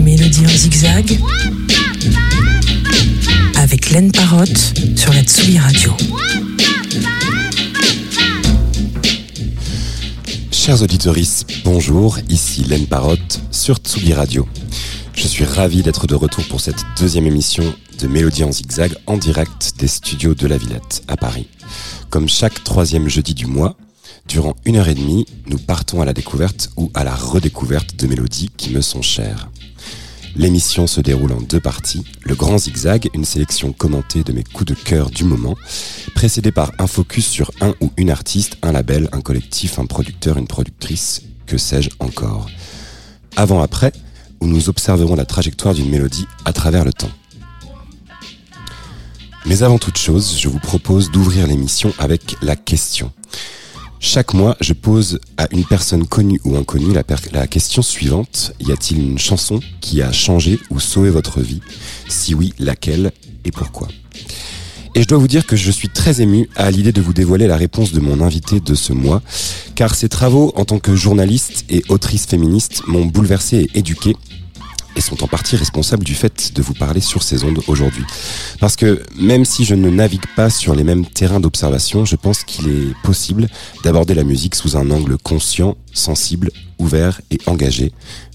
Mélodie en zigzag avec Laine Parotte sur la Tsugi Radio. Chers auditeurs, bonjour, ici Laine Parotte sur Tsugi Radio. Je suis ravi d'être de retour pour cette deuxième émission de Mélodie en zigzag en direct des studios de la Villette à Paris. Comme chaque troisième jeudi du mois, durant une heure et demie, nous partons à la découverte ou à la redécouverte de mélodies qui me sont chères. L'émission se déroule en deux parties. Le grand zigzag, une sélection commentée de mes coups de cœur du moment, précédé par un focus sur un ou une artiste, un label, un collectif, un producteur, une productrice, que sais-je encore. Avant-après, où nous observerons la trajectoire d'une mélodie à travers le temps. Mais avant toute chose, je vous propose d'ouvrir l'émission avec la question. Chaque mois, je pose à une personne connue ou inconnue la, question suivante. Y a-t-il une chanson qui a changé ou sauvé votre vie? Si oui, laquelle et pourquoi? Et je dois vous dire que je suis très ému à l'idée de vous dévoiler la réponse de mon invité de ce mois, car ses travaux en tant que journaliste et autrice féministe m'ont bouleversé et éduqué et sont en partie responsables du fait de vous parler sur ces ondes aujourd'hui. Parce que même si je ne navigue pas sur les mêmes terrains d'observation, je pense qu'il est possible d'aborder la musique sous un angle conscient, sensible, ouvert et engagé.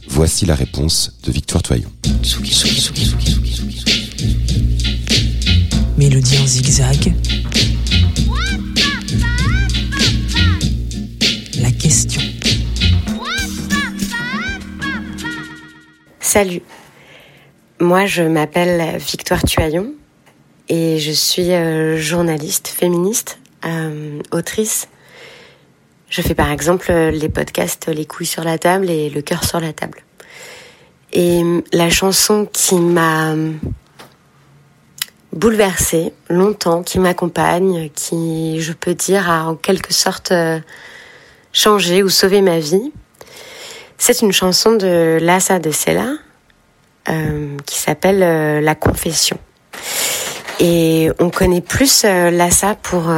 Voici la réponse de Victoire Toyon. Mélodie en zigzag. La question. Salut, moi je m'appelle Victoire Tuaillon et je suis euh, journaliste féministe, euh, autrice. Je fais par exemple les podcasts Les couilles sur la table et Le cœur sur la table. Et la chanson qui m'a bouleversée longtemps, qui m'accompagne, qui, je peux dire, a en quelque sorte euh, changé ou sauvé ma vie, c'est une chanson de Lassa de Sella euh, qui s'appelle euh, La Confession. Et on connaît plus euh, Lassa pour,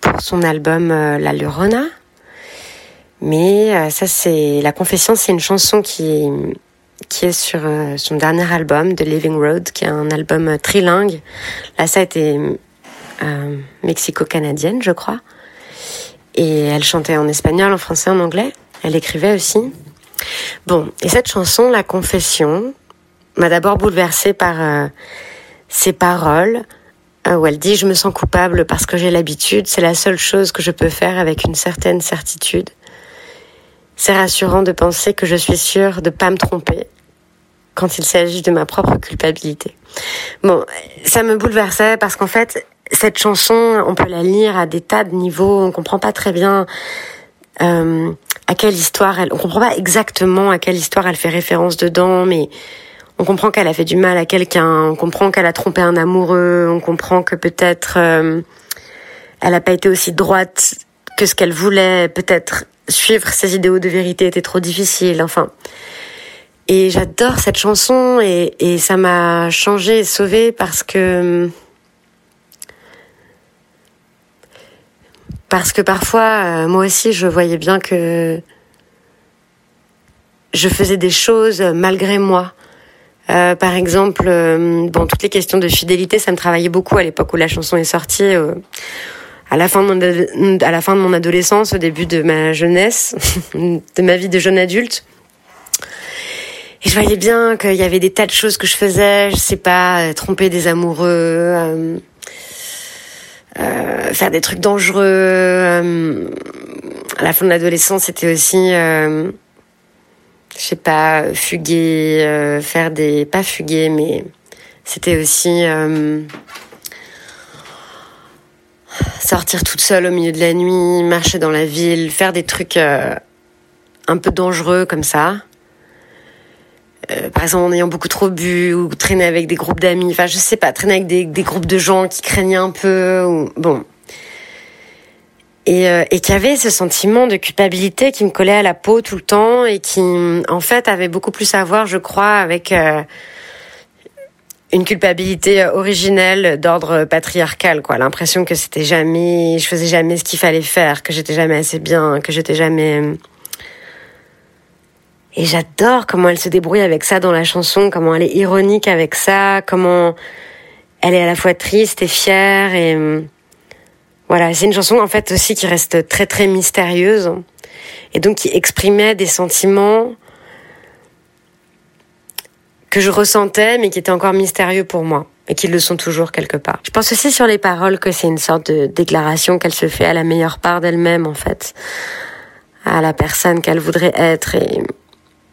pour son album La Lurona. Mais ça, c'est La Confession, c'est une chanson qui, qui est sur son dernier album, The Living Road, qui est un album trilingue. Lassa était mexico-canadienne, je crois. Et elle chantait en espagnol, en français, en anglais. Elle écrivait aussi. Bon, et cette chanson, La Confession, m'a d'abord bouleversée par euh, ses paroles, euh, où elle dit Je me sens coupable parce que j'ai l'habitude, c'est la seule chose que je peux faire avec une certaine certitude. C'est rassurant de penser que je suis sûre de pas me tromper quand il s'agit de ma propre culpabilité. Bon, ça me bouleversait parce qu'en fait, cette chanson, on peut la lire à des tas de niveaux, on comprend pas très bien euh, à quelle histoire on comprend pas exactement à quelle histoire elle fait référence dedans, mais on comprend qu'elle a fait du mal à quelqu'un, on comprend qu'elle a trompé un amoureux, on comprend que peut-être euh, elle n'a pas été aussi droite que ce qu'elle voulait, peut-être suivre ses idéaux de vérité était trop difficile, enfin. Et j'adore cette chanson et, et ça m'a changé et sauvé parce que Parce que parfois, euh, moi aussi, je voyais bien que je faisais des choses malgré moi. Euh, par exemple, euh, bon, toutes les questions de fidélité, ça me travaillait beaucoup à l'époque où la chanson est sortie, euh, à la fin de mon, adolescence, au début de ma jeunesse, de ma vie de jeune adulte. Et je voyais bien qu'il y avait des tas de choses que je faisais, je sais pas, tromper des amoureux, euh, faire des trucs dangereux. Euh, à la fin de l'adolescence, c'était aussi, euh, je sais pas, fuguer, faire des, pas fuguer, mais c'était aussi sortir toute seule au milieu de la nuit, marcher dans la ville, faire des trucs un peu dangereux comme ça. Euh, par exemple en ayant beaucoup trop bu ou traîner avec des groupes d'amis, enfin je sais pas, traîner avec des, des groupes de gens qui craignaient un peu, ou, bon. Et, euh, qui avait ce sentiment de culpabilité qui me collait à la peau tout le temps et qui en fait avait beaucoup plus à voir, je crois, avec euh, une culpabilité originelle d'ordre patriarcal, quoi. L'impression que c'était jamais, je faisais jamais ce qu'il fallait faire, que j'étais jamais assez bien, que j'étais jamais. Et j'adore comment elle se débrouille avec ça dans la chanson, comment elle est ironique avec ça, comment elle est à la fois triste et fière et voilà, c'est une chanson en fait aussi qui reste très très mystérieuse et donc qui exprimait des sentiments que je ressentais mais qui étaient encore mystérieux pour moi et qui le sont toujours quelque part. Je pense aussi sur les paroles que c'est une sorte de déclaration qu'elle se fait à la meilleure part d'elle-même en fait, à la personne qu'elle voudrait être et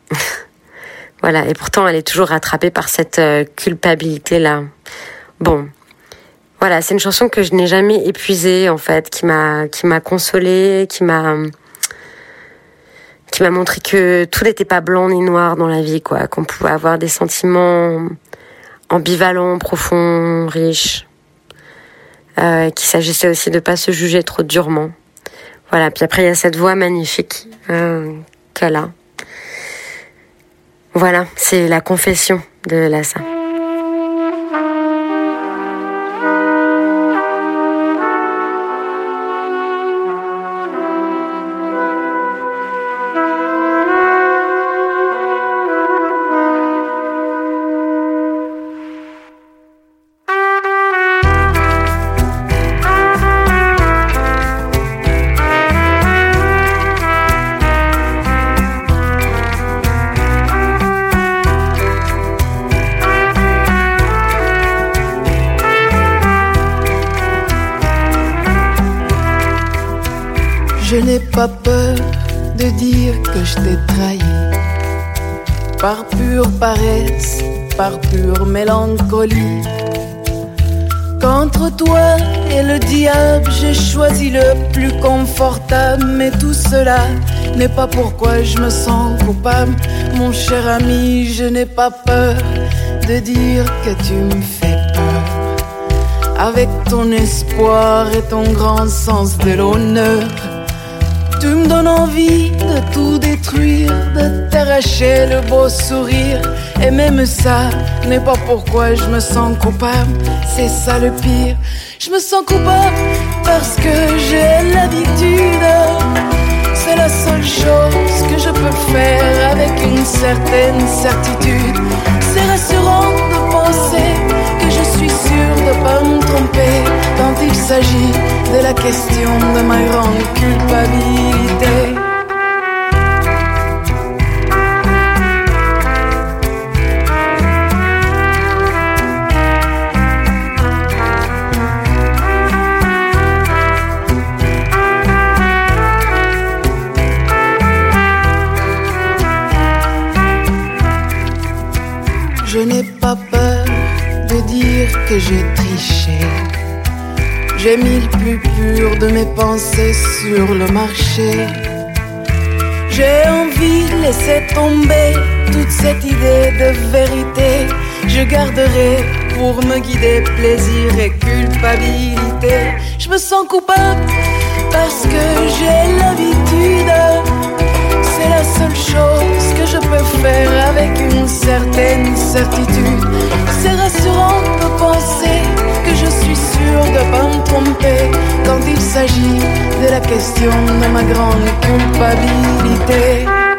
voilà, et pourtant elle est toujours rattrapée par cette euh, culpabilité là. Bon, voilà, c'est une chanson que je n'ai jamais épuisée en fait, qui m'a qui m'a consolée, qui m'a qui m'a montré que tout n'était pas blanc ni noir dans la vie, quoi, qu'on pouvait avoir des sentiments ambivalents, profonds, riches, euh, qu'il s'agissait aussi de pas se juger trop durement. Voilà, puis après il y a cette voix magnifique euh, qu'elle. Voilà, c'est la confession de Lassa. Qu'entre toi et le diable, j'ai choisi le plus confortable. Mais tout cela n'est pas pourquoi je me sens coupable. Mon cher ami, je n'ai pas peur de dire que tu me fais peur. Avec ton espoir et ton grand sens de l'honneur. Tu me donnes envie de tout détruire, de t'arracher le beau sourire. Et même ça n'est pas pourquoi je me sens coupable, c'est ça le pire. Je me sens coupable parce que j'ai l'habitude. C'est la seule chose que je peux faire avec une certaine certitude. C'est rassurant de penser que je suis sûr de pas me tromper quand il s'agit de la question de ma grande culpabilité. J'ai triché. J'ai mis le plus pur de mes pensées sur le marché. J'ai envie de laisser tomber toute cette idée de vérité. Je garderai pour me guider plaisir et culpabilité. Je me sens coupable parce que j'ai l'habitude. C'est la seule chose que je peux faire avec une certaine certitude. C'est rassurant de penser que je suis sûr de pas me tromper quand il s'agit de la question de ma grande culpabilité.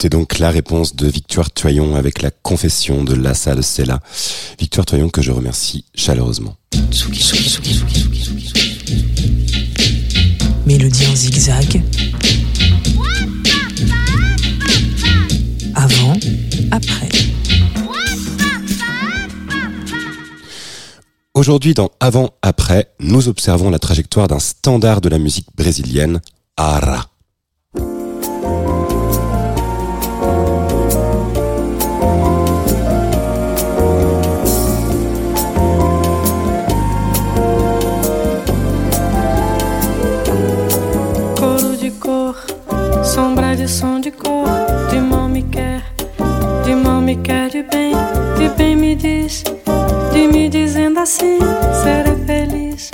C'était donc la réponse de Victoire Toyon avec la confession de Lassa de Sella. Victoire Toyon que je remercie chaleureusement. Mélodie en zigzag. Avant, après. Aujourd'hui dans Avant Après, nous observons la trajectoire d'un standard de la musique brésilienne, Ara. De som de cor, de mal me quer, de mal me quer de bem, de bem me diz, de me dizendo assim, serei feliz,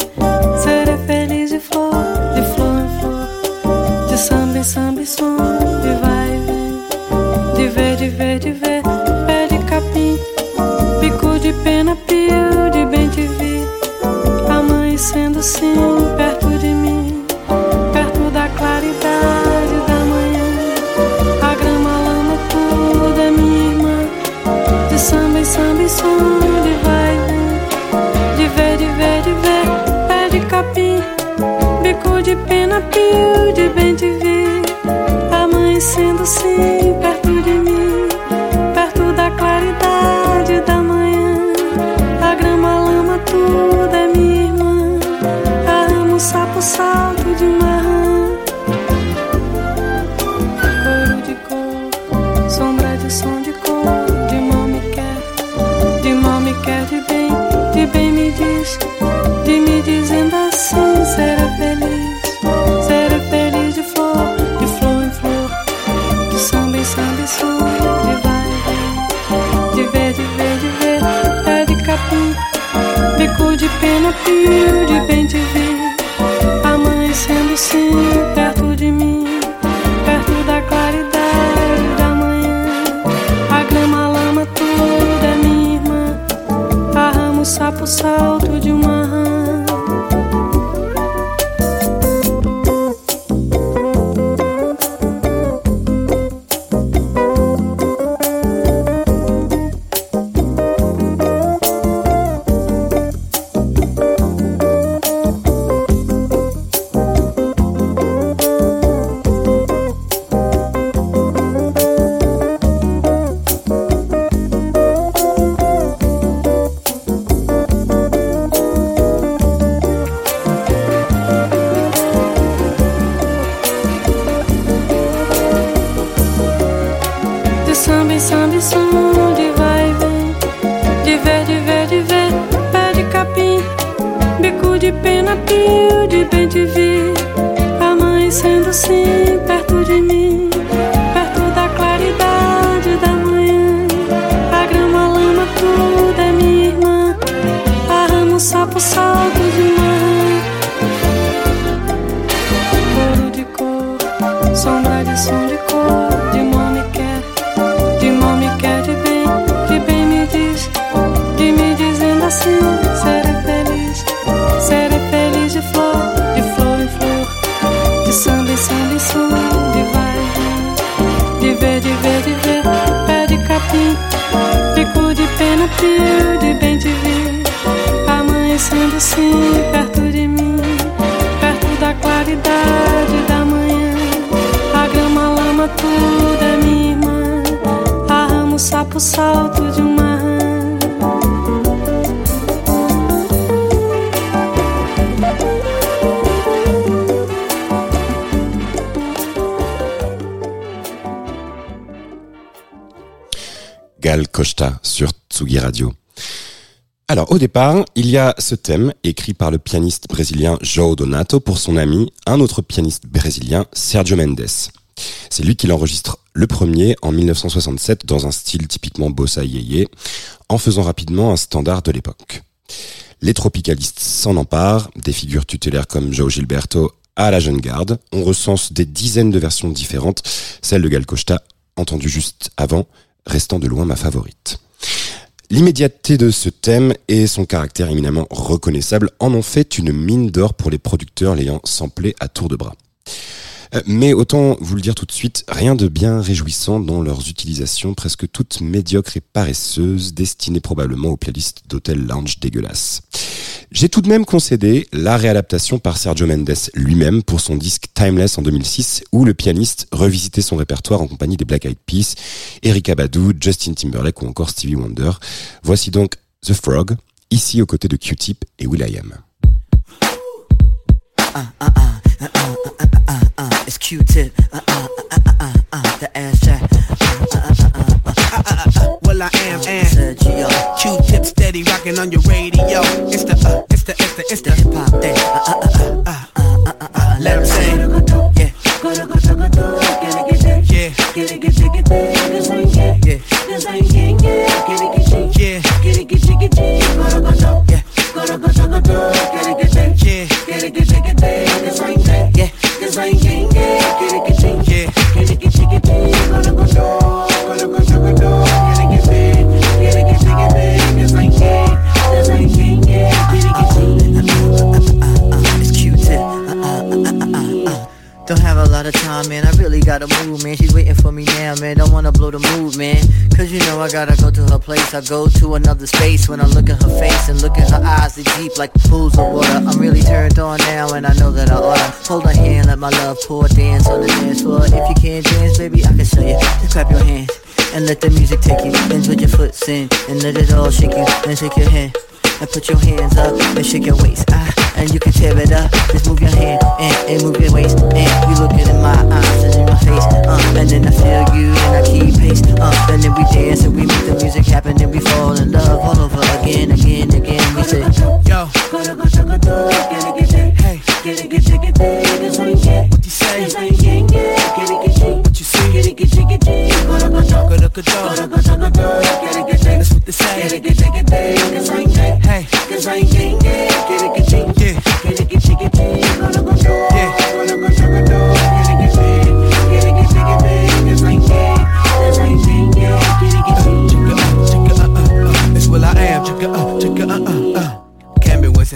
serei feliz de flor, de flor em flor, de samba em samba e som, de vai e vem, de ver, de ver, de ver, pé de capim, pico de pena, pio, de bem te vi, amanhecendo sim, perto de Bico de pena, pio, de au départ, il y a ce thème écrit par le pianiste brésilien João Donato pour son ami, un autre pianiste brésilien, Sergio Mendes. C'est lui qui l'enregistre le premier en 1967 dans un style typiquement bossa yéyé, en faisant rapidement un standard de l'époque. Les tropicalistes s'en emparent, des figures tutélaires comme João Gilberto à la jeune garde. On recense des dizaines de versions différentes, celle de Gal Costa, entendue juste avant, restant de loin ma favorite. L'immédiateté de ce thème et son caractère éminemment reconnaissable en ont fait une mine d'or pour les producteurs l'ayant samplé à tour de bras. Euh, Mais autant vous le dire tout de suite, rien de bien réjouissant dans leurs utilisations presque toutes médiocres et paresseuses, destinées probablement aux playlists d'hôtel lounge dégueulasses. J'ai tout de même concédé la réadaptation par Sergio Mendes lui-même pour son disque Timeless en 2006, où le pianiste revisitait son répertoire en compagnie des Black Eyed Peas, Erika Badu, Justin Timberlake ou encore Stevie Wonder. Voici donc The Frog, ici aux côtés de Q-Tip et Will.i.am. Uh, uh, uh, uh, uh, uh, uh, the ass jack. Uh, uh, uh, uh, uh, uh, uh, uh. Well, I am, and Q-tip steady rocking on your radio. It's the, uh, it's the, it's the, it's the the. hip hop day. Uh, uh, uh, uh, uh, uh, uh, uh, Let 'em sing. Yeah, Yeah, yeah, Lot of time, man. I really gotta move, man. She's waiting for me now, man. Don't wanna blow the mood, man. Cause you know I gotta go to her place. I go to another space when I look at her face and look at her eyes. They deep like pools of water. I'm really turned on now, and I know that I oughta hold her hand, let my love pour, dance on the dance floor. If you can't dance, baby, I can show you. Just clap your hands and let the music take you. Then put your foot in and let it all shake you. Then shake your hand and put your hands up and shake your waist. Ah, and you can tear it up. Just move your hand and, and move your waist. And you looking in my eyes and in my face. Uh, and then I feel you and I keep pace. Uh, and then we dance and we make the music happen and we fall in love all over again, again, again. We say, Yo, hey, what you say? That's what they say. Hey, yeah, yeah. It's Will I am. Chicka, uh, chicka, uh, uh, uh.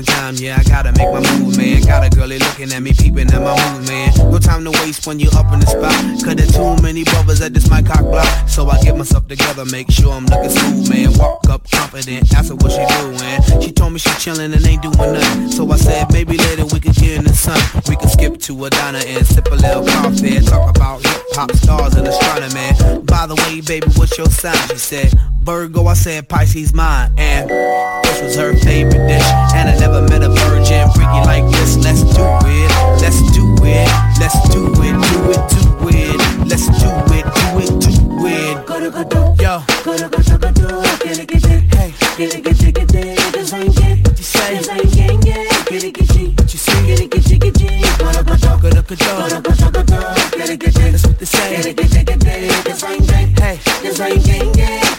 Wasting time, yeah, I gotta make my move, man. Got a girlie looking at me, peeping at my moves, man. No time to waste when you up in the spot. Cause there's too many brothers at this my cock block. So I get myself together, make sure I'm looking smooth, man. Walk up confident, ask her what she doing. She told me she chillin' and ain't doing nothing. So I said, maybe later we could get in the sun. We could skip to a diner and sip a little coffee talk about hip hop stars and astronomy. By the way, baby, what's your sign? She said, Virgo, I said Pisces mine. And this was her favorite dish. And I never met a virgin freaky like this. Let's do it, let's do it, let's do it, do it, do it. Let's do it, do it, do it. Yo, hey, what you say? What you good, That's what they say. Hey,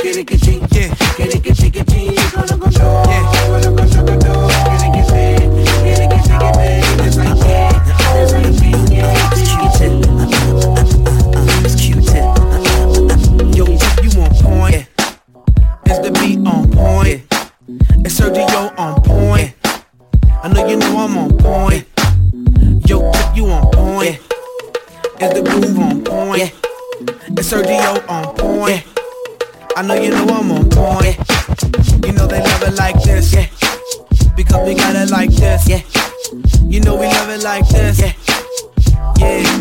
yeah. it's Q-tip. Uh, uh, uh, uh, uh, it's Q-tip. Uh, uh, uh, uh. Yo, you on point. Is the beat on point? Is Sergio on point? I know you know I'm on point. Yo, you on point? Is the groove on point? Is Sergio on point? Know you know I'm on point. You know they love like this. Yeah. Because we got like this. Yeah. You know we love like this. Yeah.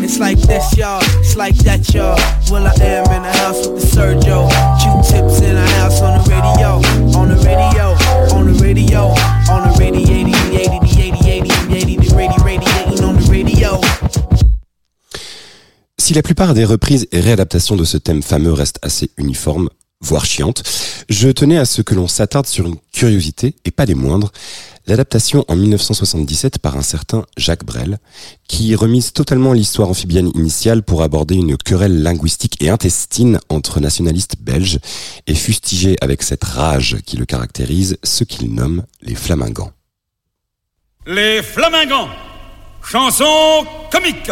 It's like this, y'all. It's like that, y'all. Well, I am in the house with the Sergio. Q-tips in the house on the radio. On the radio. On the radio. On the radio. 80, 80, 80, 80, 80, the radio, radiating on the radio. Si la plupart des reprises et réadaptations de ce thème fameux restent assez uniformes, voire chiantes, je tenais à ce que l'on s'attarde sur une curiosité, et pas des moindres, l'adaptation en 1977 par un certain Jacques Brel, qui remise totalement l'histoire amphibienne initiale pour aborder une querelle linguistique et intestine entre nationalistes belges, et fustiger avec cette rage qui le caractérise ce qu'il nomme les flamingants. Les Flamingants. Chanson comique.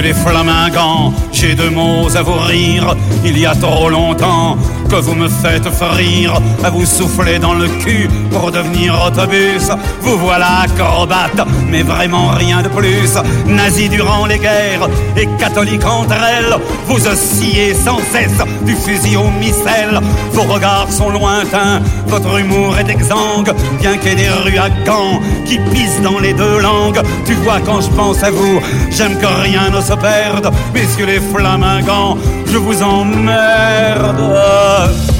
Les flamingants, j'ai deux mots à vous rire. Il y a trop longtemps que vous me faites frire, à vous souffler dans le cul pour devenir autobus. Vous voilà acrobate, mais vraiment rien de plus. Nazi durant les guerres et catholique entre elles, vous oscillez sans cesse du fusil au missel. Vos regards sont lointains, votre humour est exsangue, bien qu'il y ait des rues à qui pissent dans les deux langues. Tu vois, quand je pense à vous, j'aime que rien ne se perde. Messieurs les flamingants, je vous emmerde. love.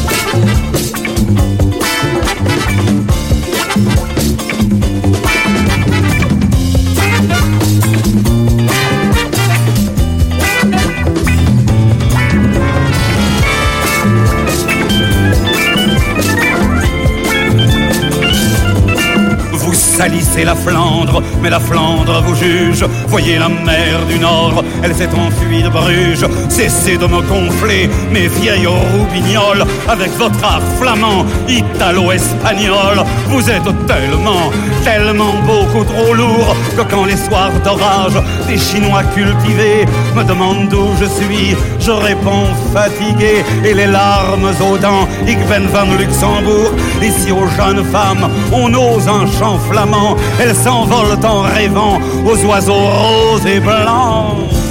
Salissez la Flandre, mais la Flandre vous juge. Voyez la mer du Nord, elle s'est enfuie de Bruges. Cessez de me gonfler, mes vieilles roubignoles, avec votre art flamand, italo-espagnol. Vous êtes tellement, tellement beaucoup trop lourd que quand les soirs d'orage, des Chinois cultivés me demandent d'où je suis, je réponds fatigué et les larmes aux dents. Ik van Luxembourg, ici aux jeunes femmes, on ose un chant flamand elles s'envolent en rêvant aux oiseaux roses et blancs.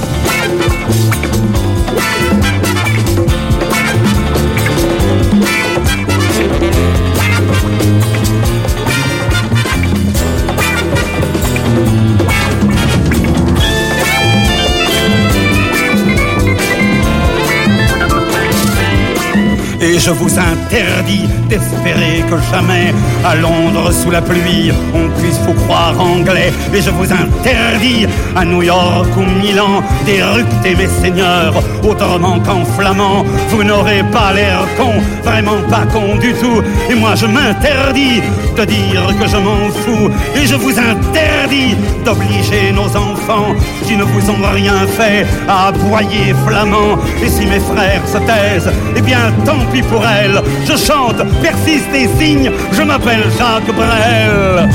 Et je vous interdis d'espérer que jamais, à Londres sous la pluie, on puisse vous croire anglais. Et je vous interdis, à New York ou Milan, d'éructer mes seigneurs, autrement qu'en flamand. Vous n'aurez pas l'air con, vraiment pas con du tout. Et moi je m'interdis de dire que je m'en fous. Et je vous interdis d'obliger nos enfants qui ne vous ont rien fait à aboyer flamand. Et si mes frères se taisent, eh bien tant pis pour elles. Je chante, persiste et signe, je m'appelle Jacques Brel.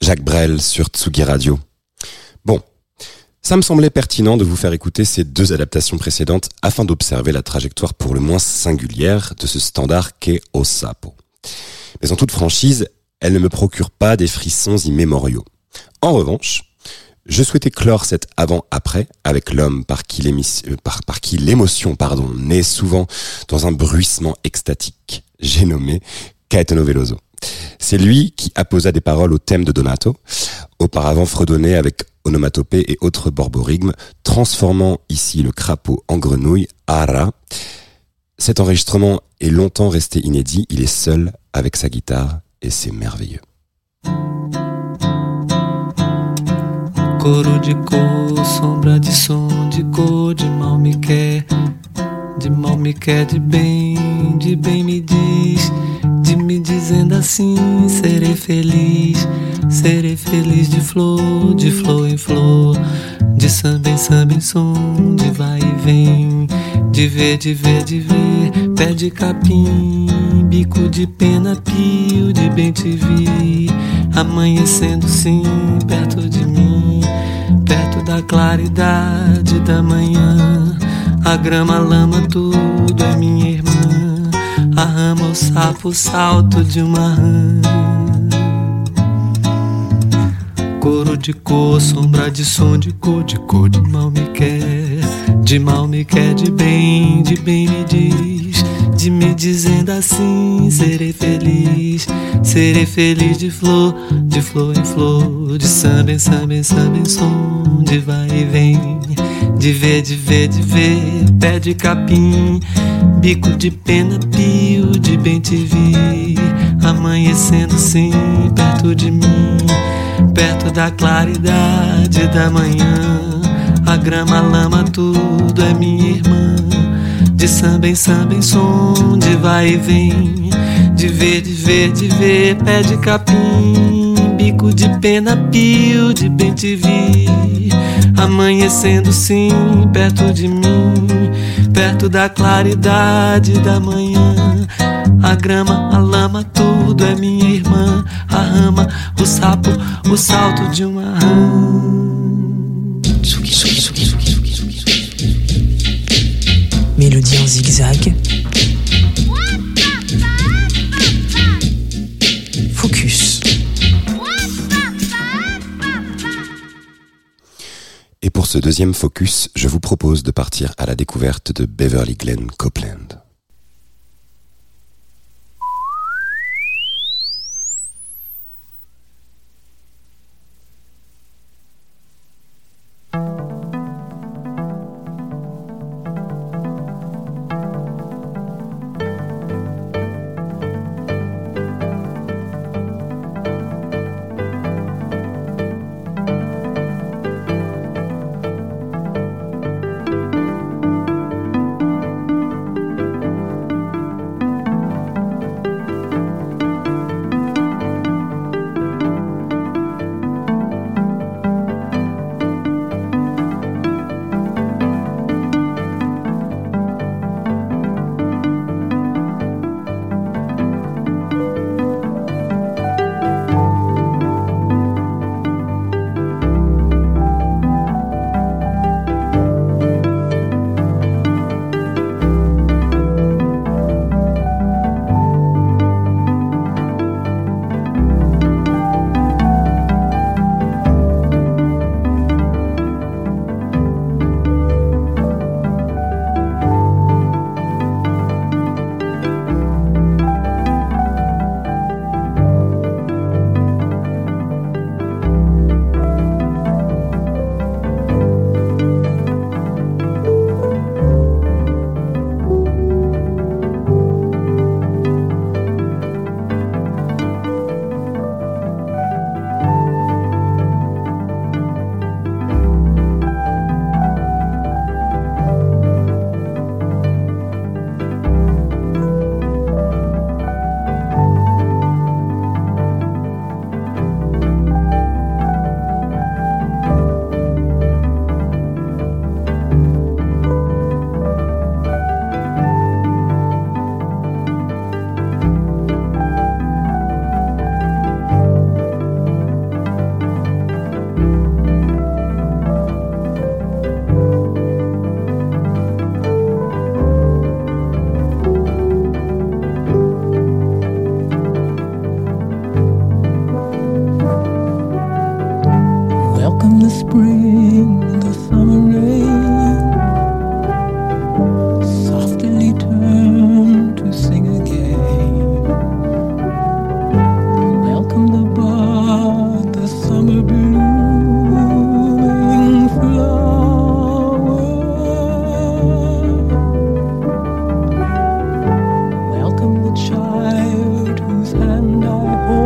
Jacques Brel sur Tsugi Radio. Bon, ça me semblait pertinent de vous faire écouter ces deux adaptations précédentes afin d'observer la trajectoire pour le moins singulière de ce standard qu'est Osapo. Mais en toute franchise, elle ne me procure pas des frissons immémoriaux. En revanche, je souhaitais clore cet avant-après avec l'homme par qui qui l'émotion, naît souvent dans un bruissement extatique. J'ai nommé Caetano Veloso. C'est lui qui apposa des paroles au thème de Donato, auparavant fredonné avec onomatopée et autres borborigmes, transformant ici le crapaud en grenouille, ara. Cet enregistrement est longtemps resté inédit, il est seul avec sa guitare et c'est merveilleux. Coro de cor, sombra de som, de cor, de mal me quer. De mal me quer, de bem, de bem me diz. De me dizendo assim, serei feliz. Serei feliz de flor, de flor em flor. De samba em samba em som, de vai e vem. De ver, de ver, de ver. Pé de capim, bico de pena, pio de bem te vi. Amanhecendo sim, perto de mim perto da claridade da manhã. A grama, a lama, tudo é minha irmã. A rama, o sapo, o salto de uma rã. Coro de cor, sombra de som, de cor, de cor, de mal me quer. De mal me quer, de bem, de bem me diz. De me dizendo assim, serei feliz. Serei feliz de flor, de flor em flor. De samba em samba em samba em som. De vai e vem. De ver, de ver, de ver. Pé de capim. Bico de pena, pio de bem te vi. Amanhecendo sim, perto de mim. Perto da claridade da manhã. A grama, a lama, tudo é minha irmã. De samba em samba em som, de vai e vem. De ver, de ver, de ver, pé de capim. Bico de pena, pio de bem te vi. Amanhecendo sim, perto de mim. Perto da claridade da manhã. a grama, a lama, tudo é minha irmã. A rama, o sapo, o salto de uma rã. En zigzag. Focus. Et pour ce deuxième focus, je vous propose de partir à la découverte de Beverly Glen Copeland. know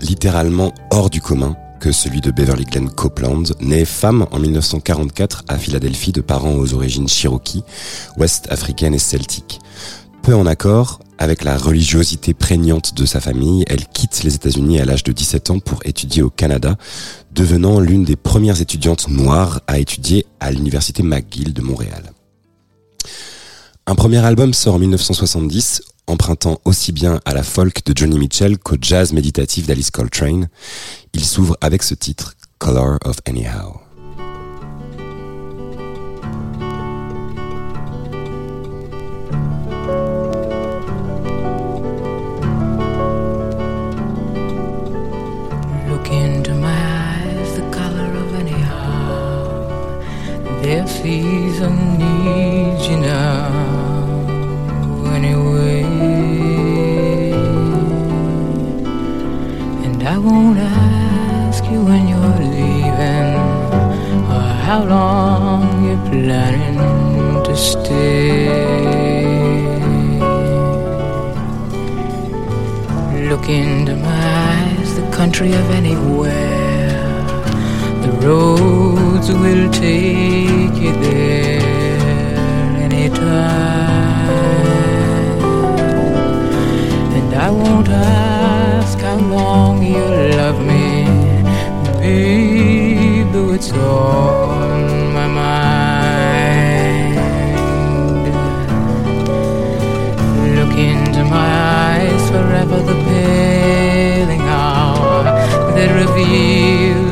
littéralement hors du commun que celui de Beverly Glenn Copeland, née femme en 1944 à Philadelphie de parents aux origines cherokee, ouest-africaines et celtiques. Peu en accord avec la religiosité prégnante de sa famille, elle quitte les États-Unis à l'âge de 17 ans pour étudier au Canada, devenant l'une des premières étudiantes noires à étudier à l'université McGill de Montréal. Un premier album sort en 1970, empruntant aussi bien à la folk de Johnny Mitchell qu'au jazz méditatif d'Alice Coltrane. Il s'ouvre avec ce titre, Color of Anyhow. How long you're planning to stay. Look into my eyes, the country of anywhere. The roads will take you there anytime. And I won't ask how long you'll love me, though it's on my mind. Look into my eyes forever the paling hour that reveals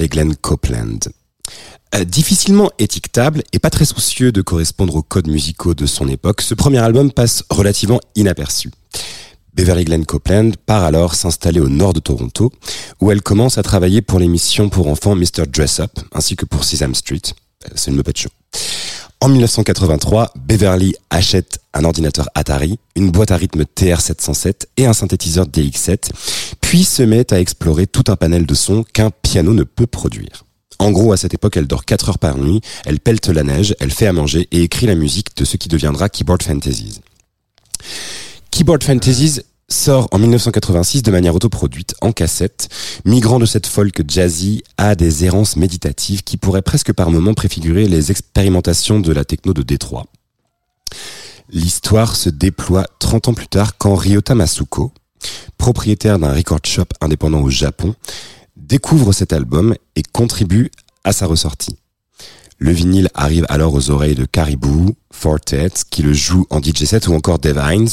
Beverly Glenn Copeland. Euh, difficilement étiquetable et pas très soucieux de correspondre aux codes musicaux de son époque, ce premier album passe relativement inaperçu. Beverly Glenn Copeland part alors s'installer au nord de Toronto, où elle commence à travailler pour l'émission pour enfants Mr. Dress Up, ainsi que pour Sesame Street. Euh, c'est une Muppet Show. En 1983, Beverly achète un ordinateur Atari, une boîte à rythme TR-707 et un synthétiseur DX7, puis se met à explorer tout un panel de sons qu'un piano ne peut produire. En gros, à cette époque, elle dort 4 heures par nuit, elle pelte la neige, elle fait à manger et écrit la musique de ce qui deviendra Keyboard Fantasies. Keyboard Fantasies sort en 1986 de manière autoproduite en cassette, migrant de cette folk jazzy à des errances méditatives qui pourraient presque par moments préfigurer les expérimentations de la techno de Détroit. L'histoire se déploie 30 ans plus tard quand Ryota Masuko, propriétaire d'un record shop indépendant au Japon, découvre cet album et contribue à sa ressortie. Le vinyle arrive alors aux oreilles de Caribou, Fortet, qui le joue en DJ set ou encore Dave Hines,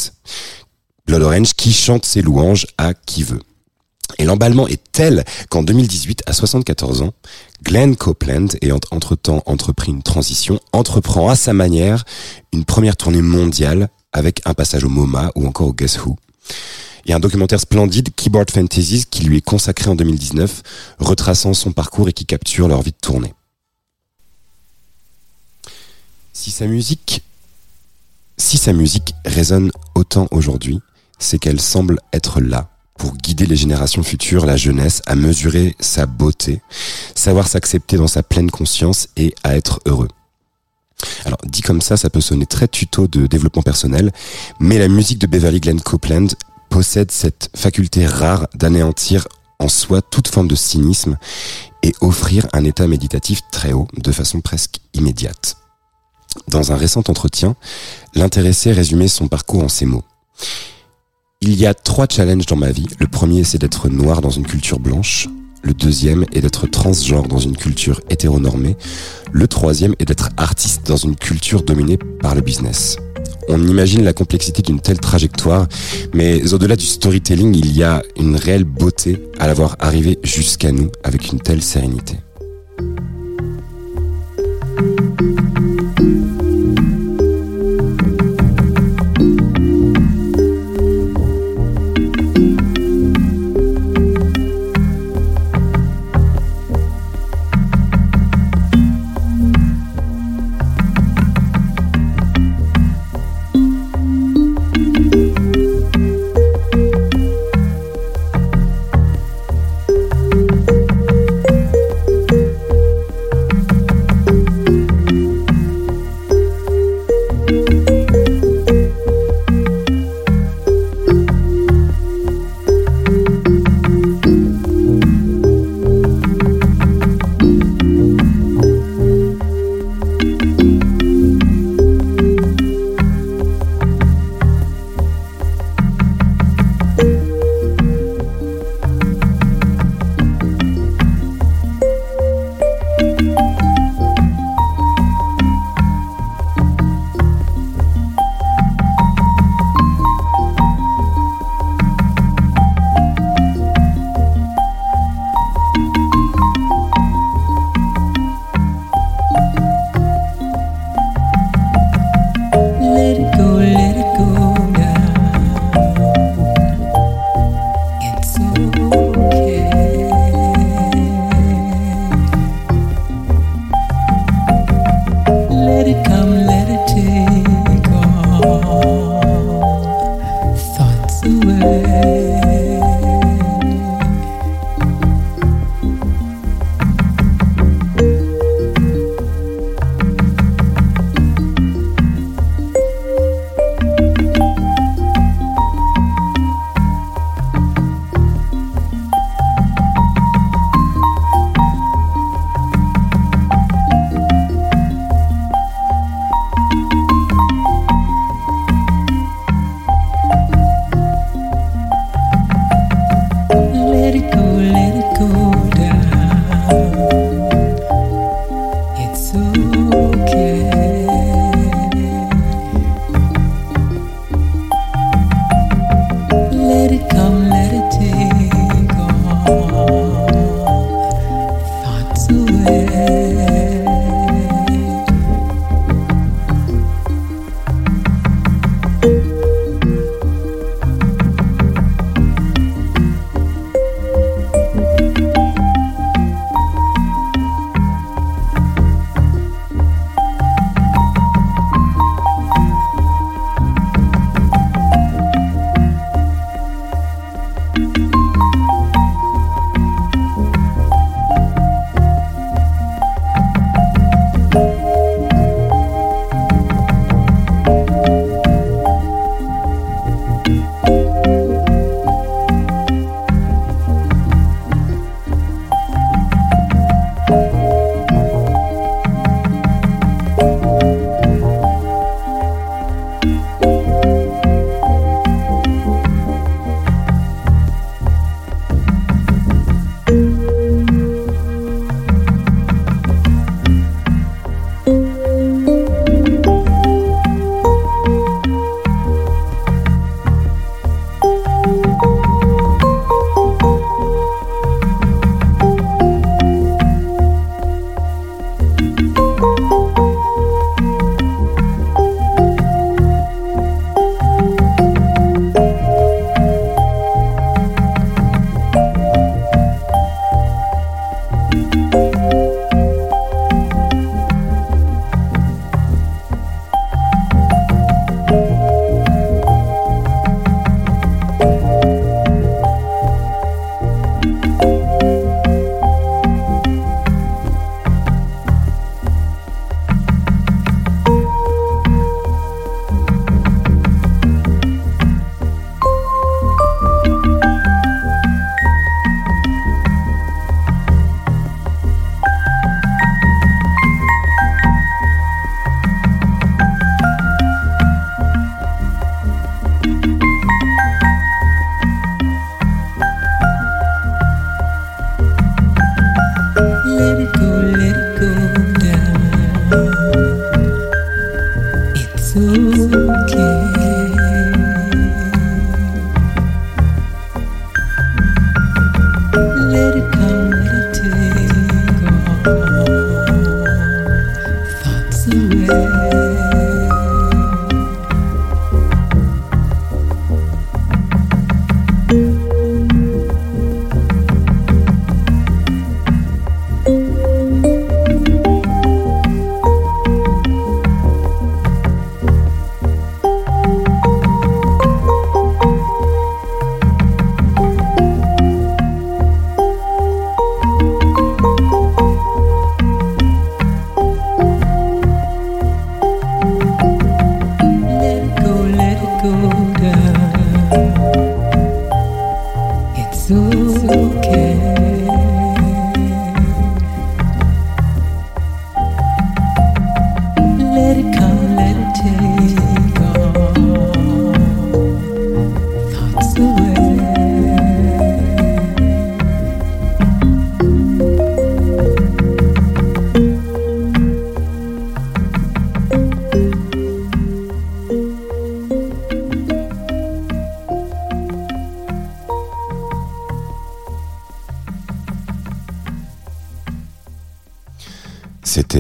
Blood Orange qui chante ses louanges à qui veut. Et l'emballement est tel qu'en 2018, à 74 ans, Glenn Copeland, ayant entre-temps entrepris une transition, entreprend à sa manière une première tournée mondiale avec un passage au MoMA ou encore au Guess Who. Et un documentaire splendide, Keyboard Fantasies, qui lui est consacré en 2019, retraçant son parcours et qui capture leur vie de tournée. Si sa musique, si sa musique résonne autant aujourd'hui, c'est qu'elle semble être là pour guider les générations futures, la jeunesse, à mesurer sa beauté, savoir s'accepter dans sa pleine conscience et à être heureux. Alors, dit comme ça, ça peut sonner très tuto de développement personnel, mais la musique de Beverly Glenn Copeland possède cette faculté rare d'anéantir en soi toute forme de cynisme et offrir un état méditatif très haut, de façon presque immédiate. Dans un récent entretien, l'intéressé résumait son parcours en ces mots. Il y a trois challenges dans ma vie. Le premier, c'est d'être noir dans une culture blanche. Le deuxième est d'être transgenre dans une culture hétéronormée. Le troisième est d'être artiste dans une culture dominée par le business. On imagine la complexité d'une telle trajectoire, mais au-delà du storytelling, il y a une réelle beauté à l'avoir arrivé jusqu'à nous avec une telle sérénité.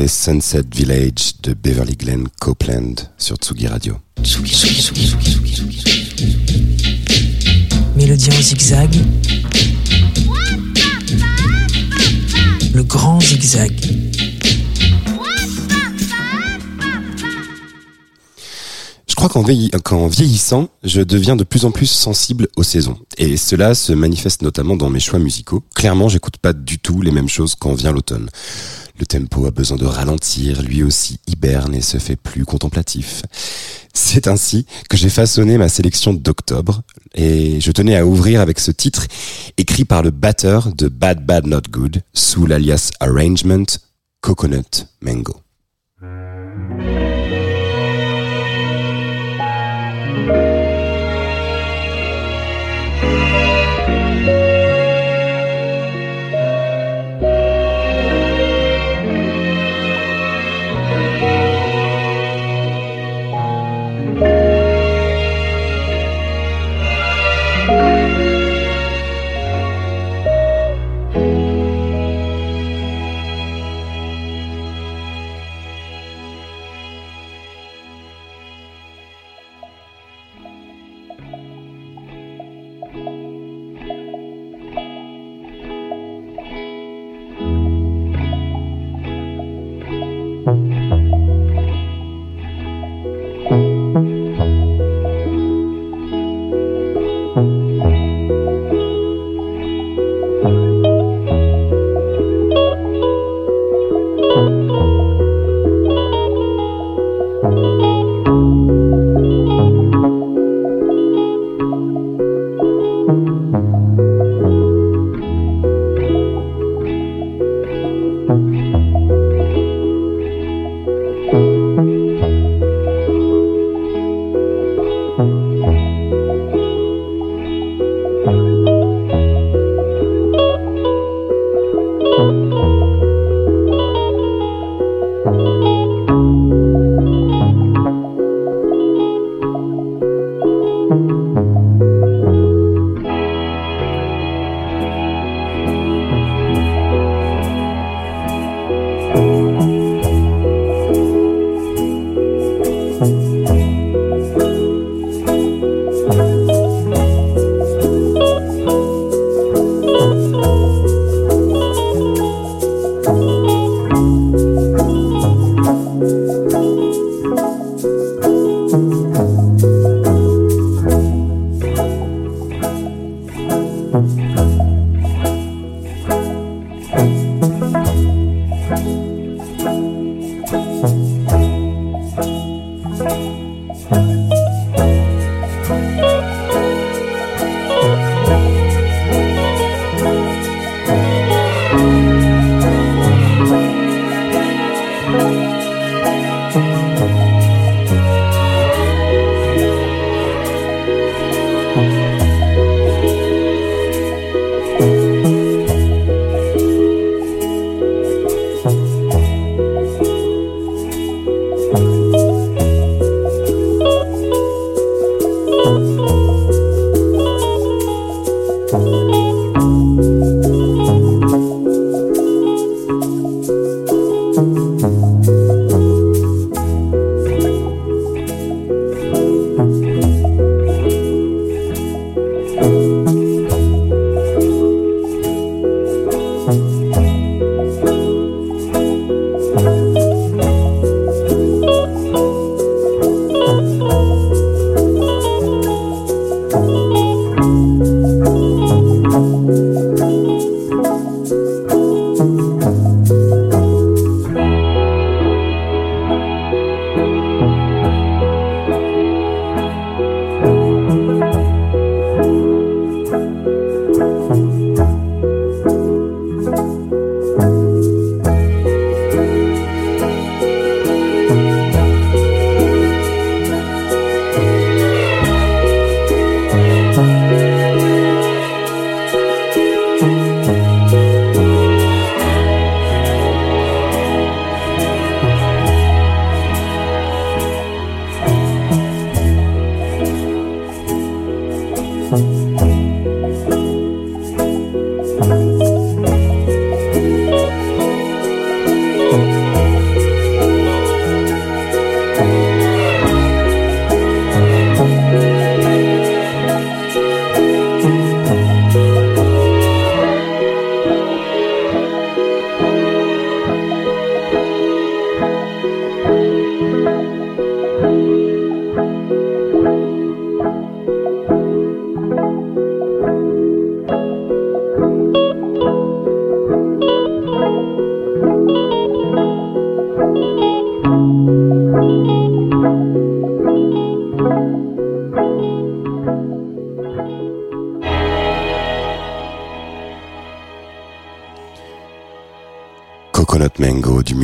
Sunset Village de Beverly Glen Copeland sur Tsugi Radio. Mélodie en zigzag. Le grand zigzag. Je crois qu'en vieillissant, je deviens de plus en plus sensible aux saisons. Et cela se manifeste notamment dans mes choix musicaux. Clairement, j'écoute pas du tout les mêmes choses quand vient l'automne. Le tempo a besoin de ralentir, lui aussi hiberne et se fait plus contemplatif. C'est ainsi que j'ai façonné ma sélection d'octobre et je tenais à ouvrir avec ce titre écrit par le batteur de Bad Bad Not Good sous l'alias Arrangement Coconut Mango.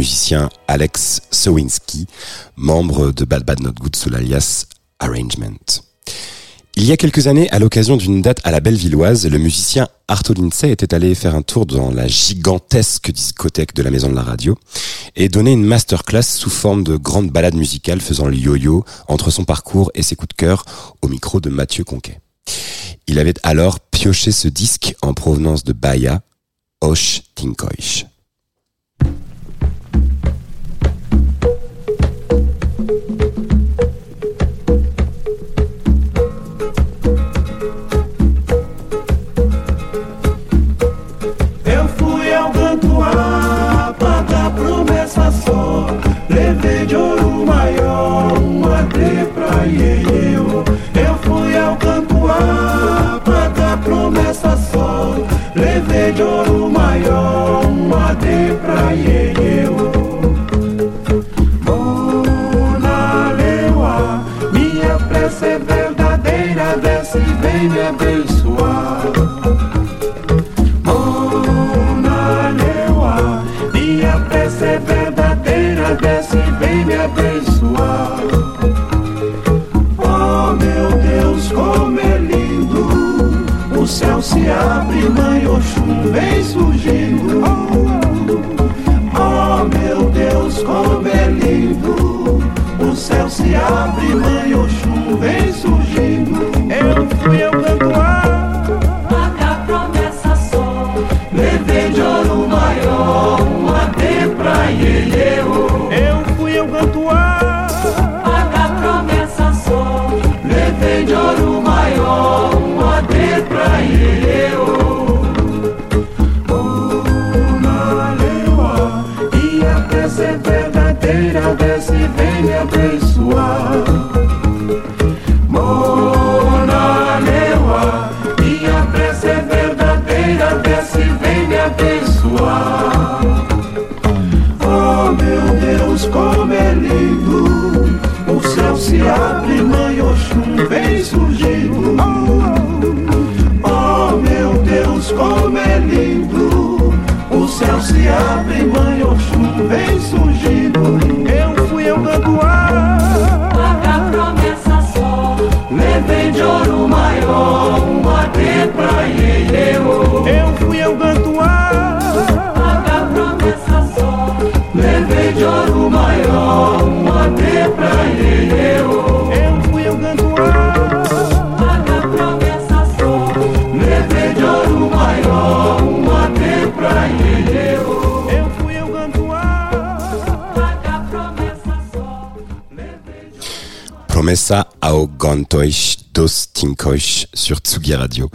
Musicien Alex Sowinski, membre de Bad Bad Not Good sous l'alias Arrangement. Il y a quelques années, à l'occasion d'une date à la Bellevilloise, le musicien Arto Lindsay était allé faire un tour dans la gigantesque discothèque de la Maison de la Radio et donner une masterclass sous forme de grande balade musicale faisant le yo-yo entre son parcours et ses coups de cœur au micro de Mathieu Conquet. Il avait alors pioché ce disque en provenance de Bahia, Osh Tinkoish. Levei de ouro maior uma de pra iê-iê-ô. Mona Leua, minha prece é verdadeira Desce e vem me abençoar se abre, mãe Oxum vem surgindo. Oh meu Deus, como é lindo, o céu se abre, mãe abençoar. Mona leoa, minha prece é verdadeira, desce vem me abençoar. Oh meu Deus, como é lindo, o céu se abre, mãe Oxum vem surgindo. Oh meu Deus, como é lindo, o céu se abre, mãe Oxum vem surgindo. Eu fui ao cantoar. Paga promessa só. Levei de ouro maior, uma de pra iê-iê-ô. Eu fui ao cantoar. Paga promessa só. Levei de ouro maior, uma de pra iê-iê-ô. Eu fui ao cantoar. Paga promessa dos sur Tsugi Radio.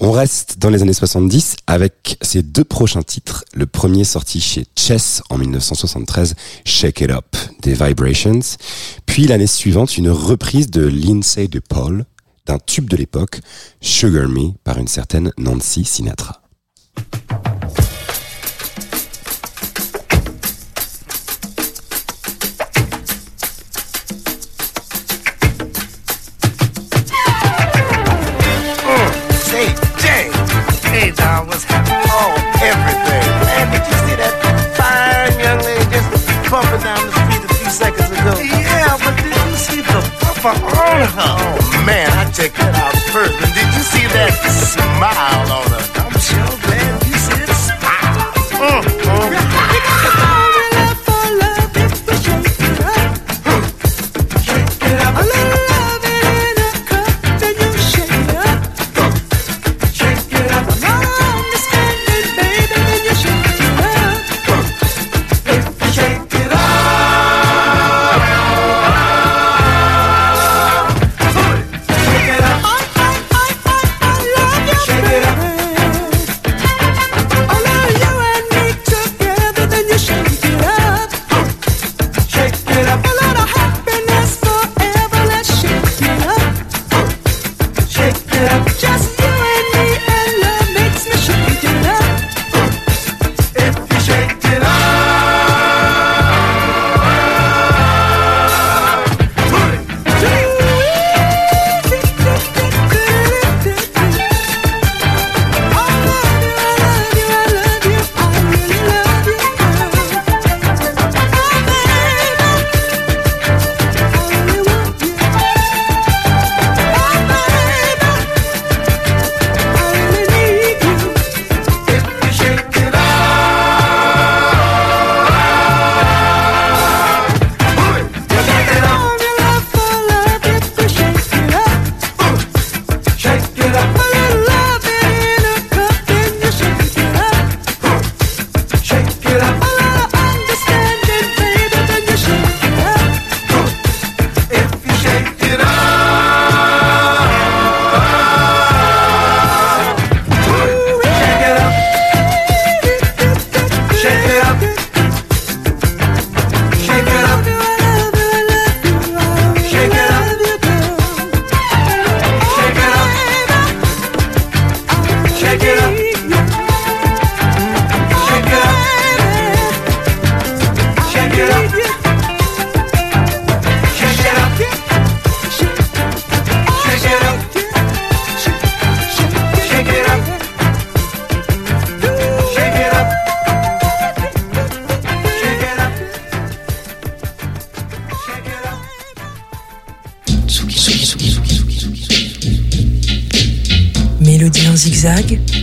On reste dans les années 70 avec ces deux prochains titres. Le premier sorti chez Chess en 1973, Shake It Up, des Vibrations. Puis l'année suivante, une reprise de Lindsay de Paul d'un tube de l'époque, Sugar Me, par une certaine Nancy Sinatra. Everything. Man, did you see that fine young lady just bumping down the street a few seconds ago? Yeah, but did you see the bumper on her? Oh, man, I checked that out first. And did you see that smile on her? I'm sure glad you said smile. Mm, mm. zigue-zague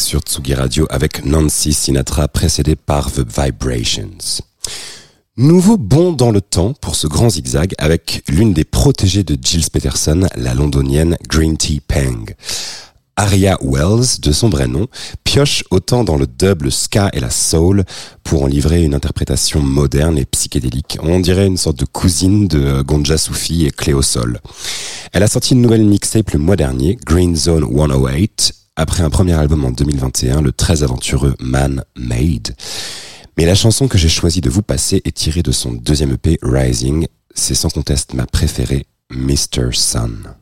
Sur Tsugi Radio avec Nancy Sinatra précédée par The Vibrations. Nouveau bond dans le temps pour ce grand zigzag avec l'une des protégées de Gilles Peterson, la londonienne Green Tea Peng. Aria Wells, de son vrai nom, pioche autant dans le double ska et la soul pour en livrer une interprétation moderne et psychédélique. On dirait une sorte de cousine de euh, Gonja Soufi et Cléo Sol. Elle a sorti une nouvelle mixtape le mois dernier, Green Zone 108, après un premier album en 2021, le très aventureux Man Made. Mais la chanson que j'ai choisi de vous passer est tirée de son deuxième EP Rising. C'est sans conteste ma préférée, Mr. Sun.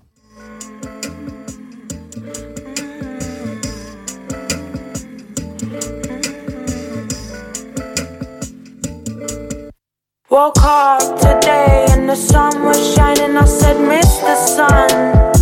Sun.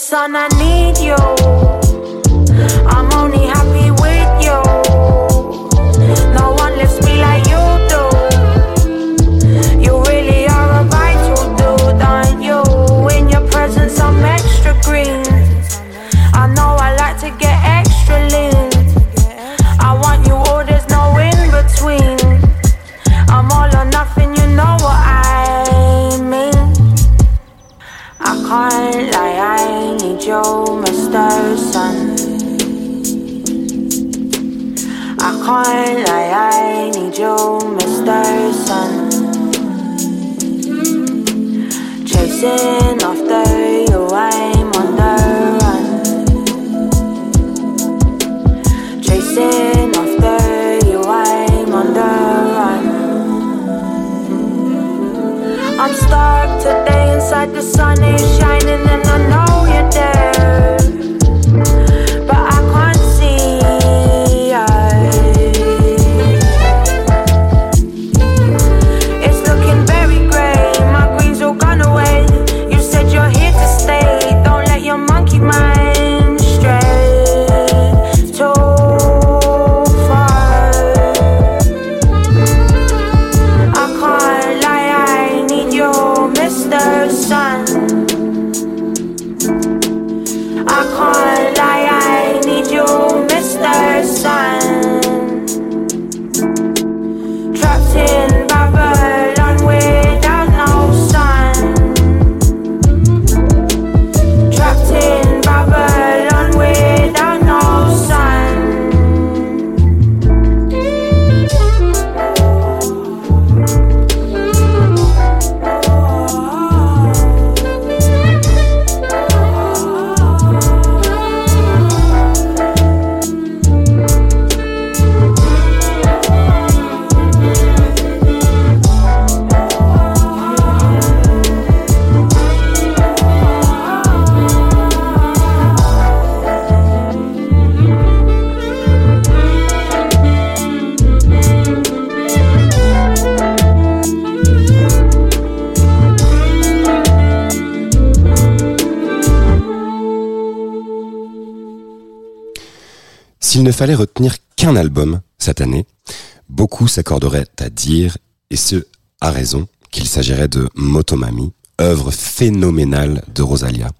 sun, I need you. S'accorderaient à dire, et ce, à raison, qu'il s'agirait de Motomami, œuvre phénoménale de Rosalia.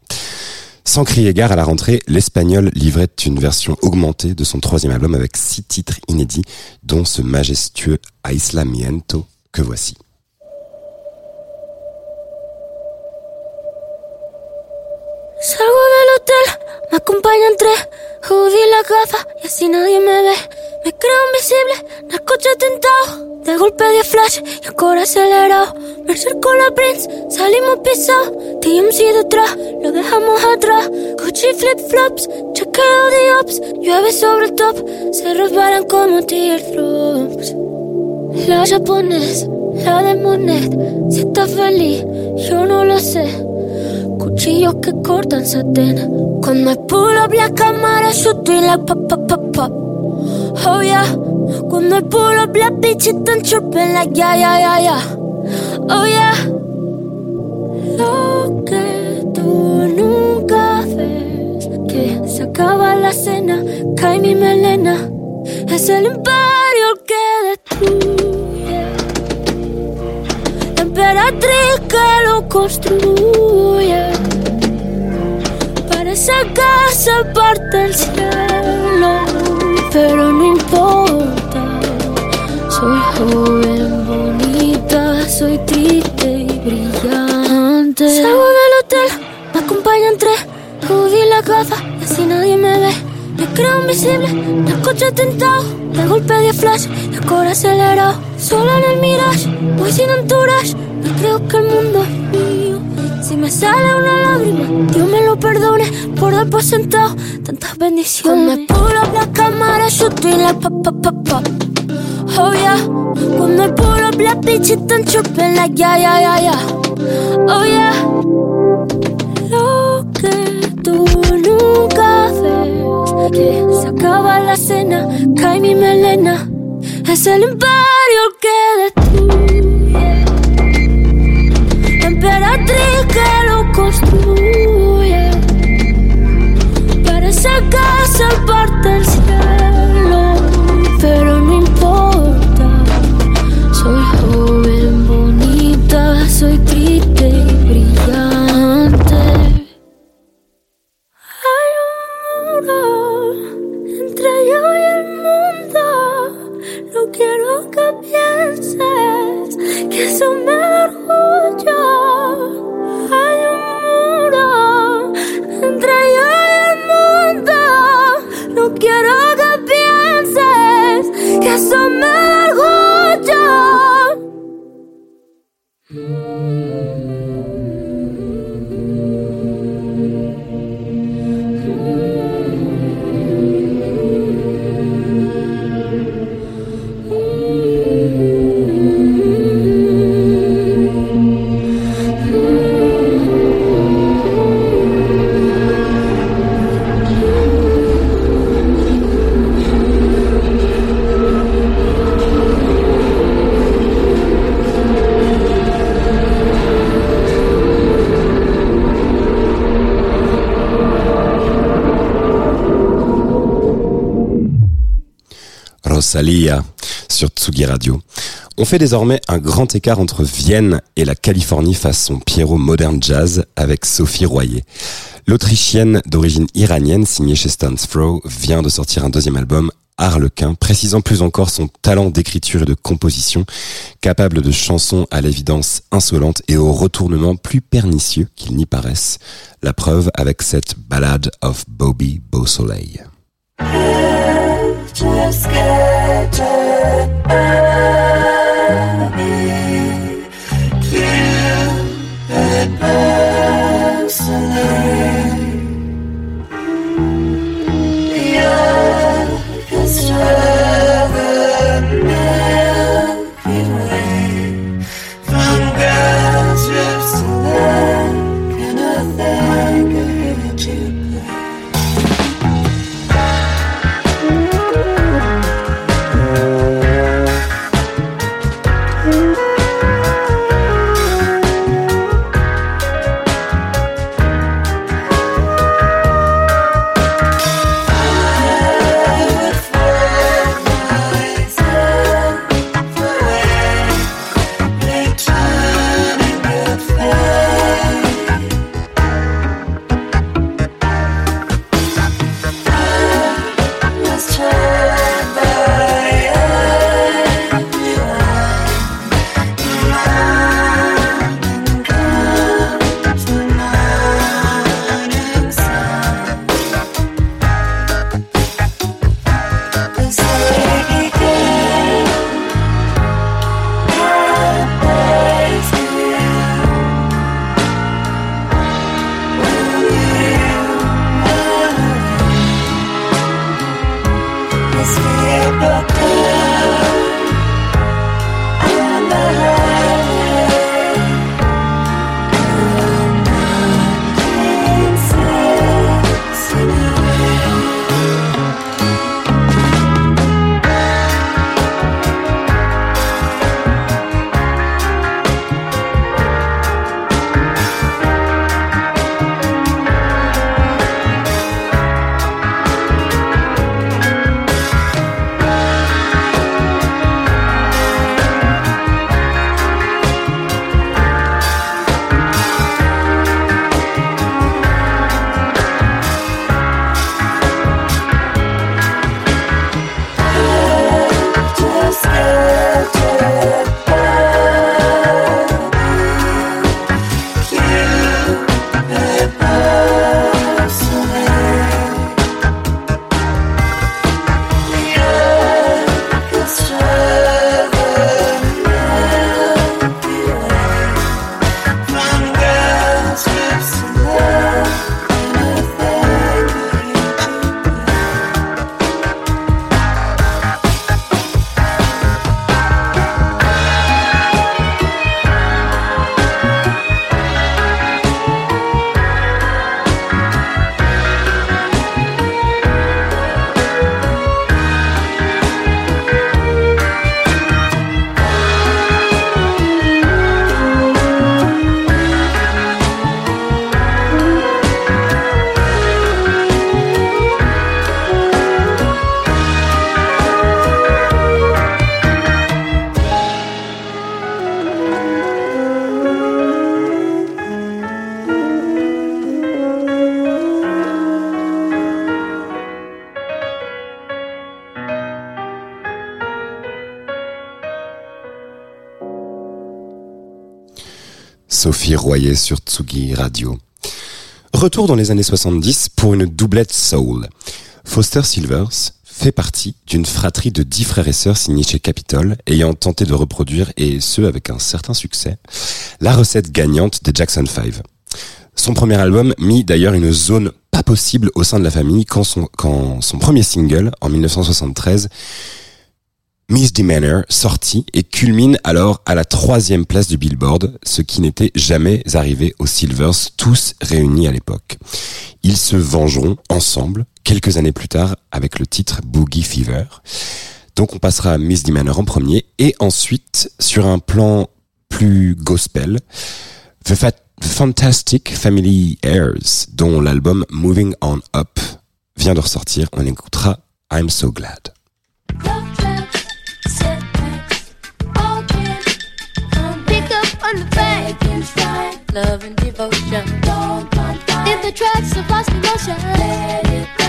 Sans crier gare à la rentrée, l'Espagnol livrait une version augmentée de son troisième album avec six titres inédits, dont ce majestueux Aislamiento que voici. Salgo del hotel, me acompañan tres. Jodí la gafa y así nadie me ve. Me creo invisible, narcoche tentado. De golpe de flash y el acelerado. Mercer con la Prince, salimos pisados. TMC detrás, lo dejamos atrás. Gucci flip flops, chequeo de ops. Llueve sobre el top, se resbalan como teardrops. La japonés, la de Monet. Si está feliz, yo no lo sé. Cuchillos que cortan satén. Cuando hay pull up la cámara shooting like pop pop pop pop. Oh yeah. Cuando hay pull up la bitch están chirping like yeah yeah yeah yeah. Oh yeah. Lo que tú nunca ves que se acaba la cena, cae mi melena. Es el imperio el que destruye. La emperatriz que lo construye. Para esa casa parte el cielo, pero no importa. Soy joven, bonita, soy triste y brillante. Salgo del hotel, me acompañan tres. Jodí la gafa y así nadie me ve. Me creo invisible, el coche tentado. De golpe de flash, el core acelerado. Solo en el mirage, voy sin entourage. Me creo que el mundo. Si me sale una lágrima, Dios me lo perdone por dar por sentado tantas bendiciones. Cuando me pull up la cámara, shooting like pop, pop, pop, pop. Oh yeah. Cuando me pull la bitch están chirping like yeah, yeah, yeah, yeah. Oh yeah. Lo que tú nunca ves, que se acaba la cena, cae mi melena. Es el imperio que destruye. Construye. Para esa casa parte el cielo, pero no importa. Soy joven, bonita, soy triste y brillante. Hay un muro entre yo y el mundo. No quiero que pienses que eso me summer. Rosalia sur Tsugi Radio. On fait désormais un grand écart entre Vienne et la Californie façon Pierrot Modern Jazz avec Sophie Royer. L'Autrichienne d'origine iranienne signée chez Stans Throw vient de sortir un deuxième album Harlequin, précisant plus encore son talent d'écriture et de composition, capable de chansons à l'évidence insolente et au retournement plus pernicieux qu'il n'y paraisse. La preuve avec cette ballade of Bobby Beausoleil. Sophie Royer sur Tsugi Radio. Retour dans les années 70 pour une doublette soul. Foster Silvers fait partie d'une fratrie de dix frères et sœurs signés chez Capitol, ayant tenté de reproduire, et ce avec un certain succès, la recette gagnante des Jackson 5. Son premier album mit d'ailleurs une zone pas possible au sein de la famille quand son, quand son premier single, en 1973, Misdemeanor sorti et culmine alors à la troisième place du Billboard, ce qui n'était jamais arrivé aux Silvers, tous réunis à l'époque. Ils se vengeront ensemble quelques années plus tard avec le titre Boogie Fever. Donc on passera à Misdemeanor en premier et ensuite sur un plan plus gospel, The Fantastic Family Airs, dont l'album Moving On Up vient de ressortir. On écoutera I'm So Glad. love and devotion. Don't In the tracks of lost emotion. Let it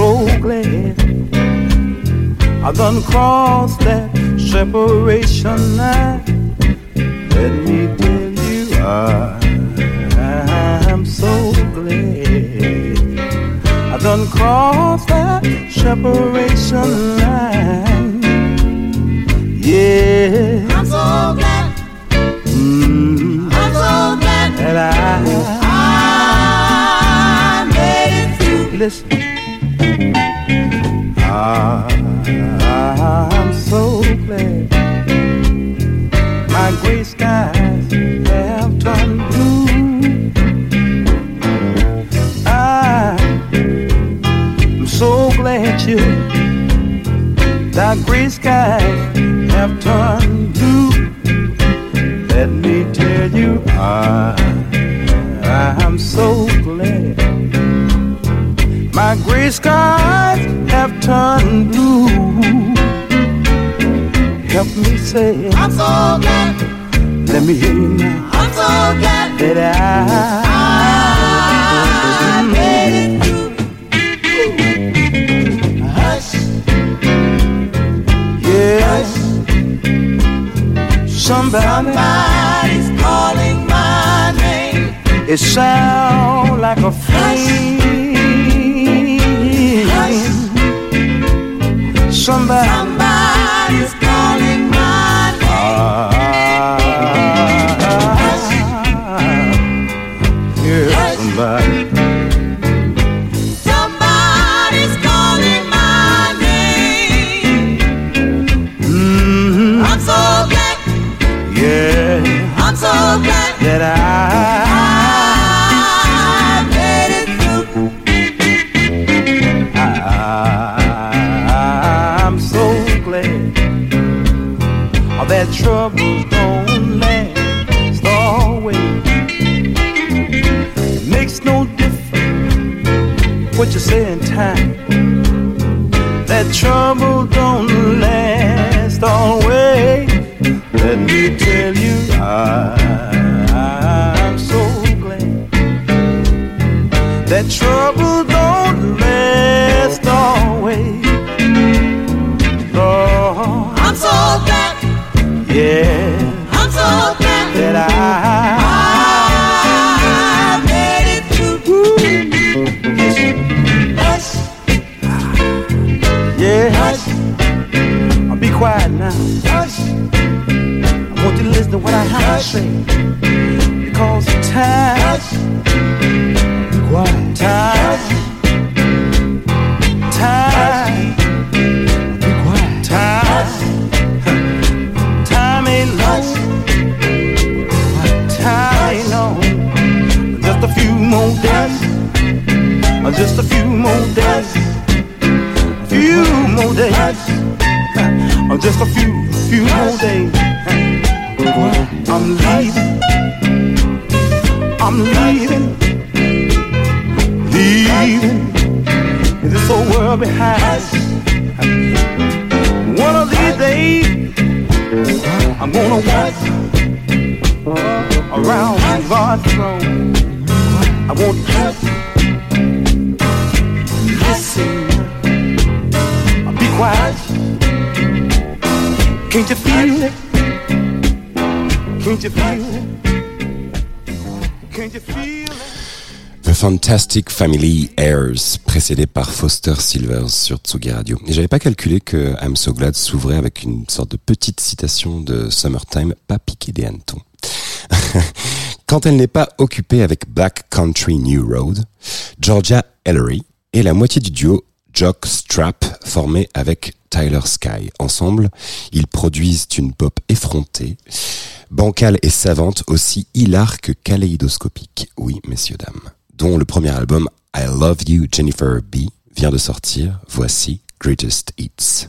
so glad I done crossed that separation line. Let me tell you, I, I'm so glad I done crossed that separation line. Yeah, I'm so glad. Mm, I'm so glad that I, I made it through. Listen. my gray skies have turned blue. Let me tell you, I, I'm so glad. My gray skies have turned blue. Help me say, I'm so glad. Let me hear you now. I'm so glad that I. somebody. Somebody's calling my name. It sounds like a fiend. Somebody. To to what I have to say. Because time. Time, time. Time, time ain't long. Time ain't long. Just a few more days. Just a few more days. Few more days. Just a few, few more days. I'm leaving. I'm leaving. Leaving this whole world behind. One of these days, I'm gonna walk around God's throne. I you to listen. I'll be quiet. Can't you feel it? The Fantastic Family Airs, précédé par Foster Silvers sur Tsugi Radio. Et j'avais pas calculé que I'm So Glad s'ouvrait avec une sorte de petite citation de Summertime, pas piqué des hannetons. Quand elle n'est pas occupée avec Black Country New Road, Georgia Ellery est la moitié du duo Jock Strap formé avec Tyler Sky. Ensemble, ils produisent une pop effrontée, bancale et savante, aussi hilare que kaléidoscopique. Oui, messieurs, dames. Dont le premier album I Love You Jennifer B vient de sortir. Voici Greatest Hits.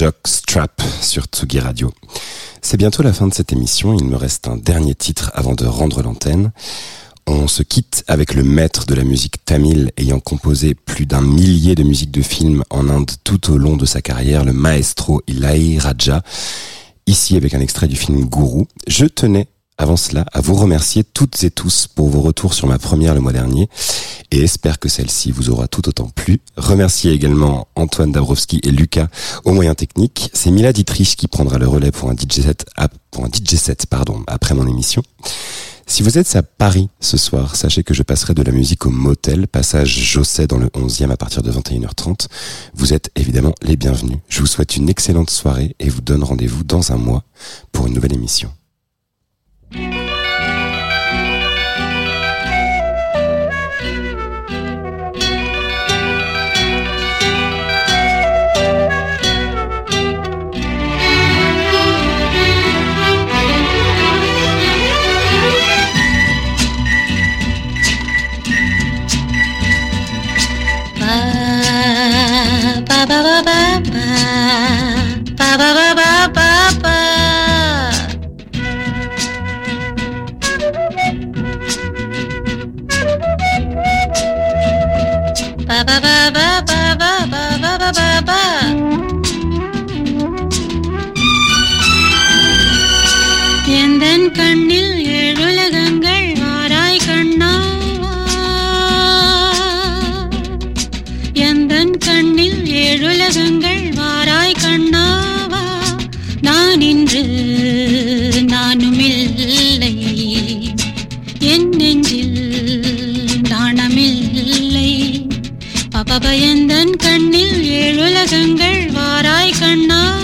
Jockstrap sur Tsugi Radio. C'est bientôt la fin de cette émission, il me reste un dernier titre avant de rendre l'antenne. On se quitte avec le maître de la musique tamil ayant composé plus d'un millier de musiques de films en Inde tout au long de sa carrière, le maestro Ilai Raja. Ici avec un extrait du film Guru. Je tenais avant cela à vous remercier toutes et tous pour vos retours sur ma première le mois dernier et espère que celle-ci vous aura tout autant plu. Remercier également Antoine Dabrowski et Lucas aux moyens techniques. C'est Mila Dietrich qui prendra le relais pour un DJ set, pour un DJ pardon, après mon émission. Si vous êtes à Paris ce soir, sachez que je passerai de la musique au motel, passage Josset dans le 11e à partir de 21h30. Vous êtes évidemment les bienvenus. Je vous souhaite une excellente soirée et vous donne rendez-vous dans un mois pour une nouvelle émission. Ba ba ba ba எந்தன் கண்ணில் ஏழுலகங்கள் வாராய் கண்ணா? எந்தன் கண்ணில் ஏழுலகங்கள் வாராய் கண்ணாவா நான் இன்று நானும் இல்லை அபயந்தன் கண்ணில் ஏழுலகங்கள் வாராய் கண்ணா.